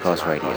cost right now.